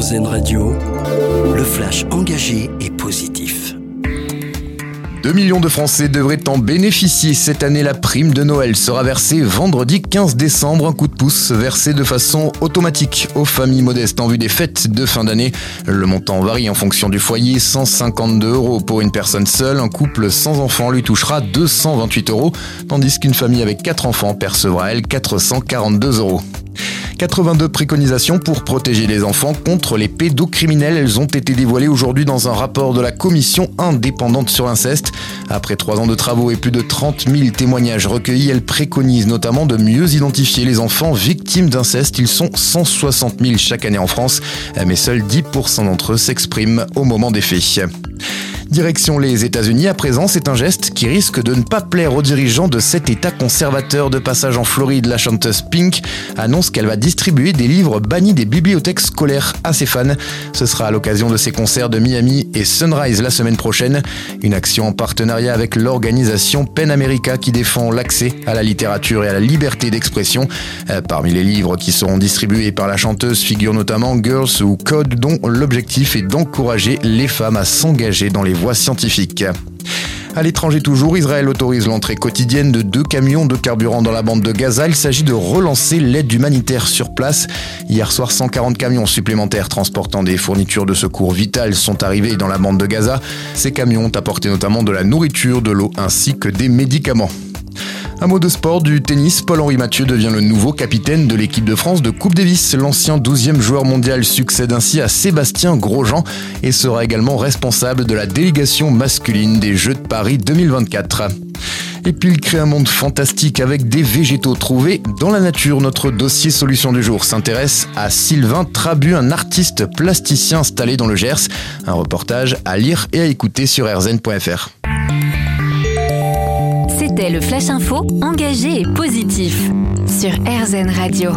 Radio, le flash engagé et positif. 2 millions de Français devraient en bénéficier cette année. La prime de Noël sera versée vendredi 15 décembre. Un coup de pouce versé de façon automatique aux familles modestes en vue des fêtes de fin d'année. Le montant varie en fonction du foyer. 152 euros pour une personne seule. Un couple sans enfant lui touchera 228 euros, tandis qu'une famille avec 4 enfants percevra elle 442 euros. 82 préconisations pour protéger les enfants contre les pédocriminels. Elles ont été dévoilées aujourd'hui dans un rapport de la commission indépendante sur l'inceste. Après trois ans de travaux et plus de 30 000 témoignages recueillis, elle préconise notamment de mieux identifier les enfants victimes d'inceste. Ils sont 160 000 chaque année en France, mais seuls 10% d'entre eux s'expriment au moment des faits. Direction les États-Unis à présent, c'est un geste qui risque de ne pas plaire aux dirigeants de cet État conservateur de passage en Floride. La chanteuse Pink annonce qu'elle va distribuer des livres bannis des bibliothèques scolaires à ses fans. Ce sera à l'occasion de ses concerts de Miami et Sunrise la semaine prochaine. Une action en partenariat avec l'organisation PEN America qui défend l'accès à la littérature et à la liberté d'expression. Euh, parmi les livres qui seront distribués par la chanteuse figurent notamment Girls ou Code dont l'objectif est d'encourager les femmes à s'engager dans les voie scientifique. À l'étranger toujours, Israël autorise l'entrée quotidienne de deux camions de carburant dans la bande de Gaza. Il s'agit de relancer l'aide humanitaire sur place. Hier soir, 140 camions supplémentaires transportant des fournitures de secours vitales sont arrivés dans la bande de Gaza. Ces camions ont apporté notamment de la nourriture, de l'eau ainsi que des médicaments. Un mot de sport du tennis, Paul-Henri Mathieu devient le nouveau capitaine de l'équipe de France de Coupe Davis. L'ancien 12e joueur mondial succède ainsi à Sébastien Grosjean et sera également responsable de la délégation masculine des Jeux de Paris 2024. Et puis il crée un monde fantastique avec des végétaux trouvés dans la nature. Notre dossier solution du jour s'intéresse à Sylvain Trabu, un artiste plasticien installé dans le Gers. Un reportage à lire et à écouter sur rzn.fr. C'était le Flash Info, engagé et positif sur RZN Radio.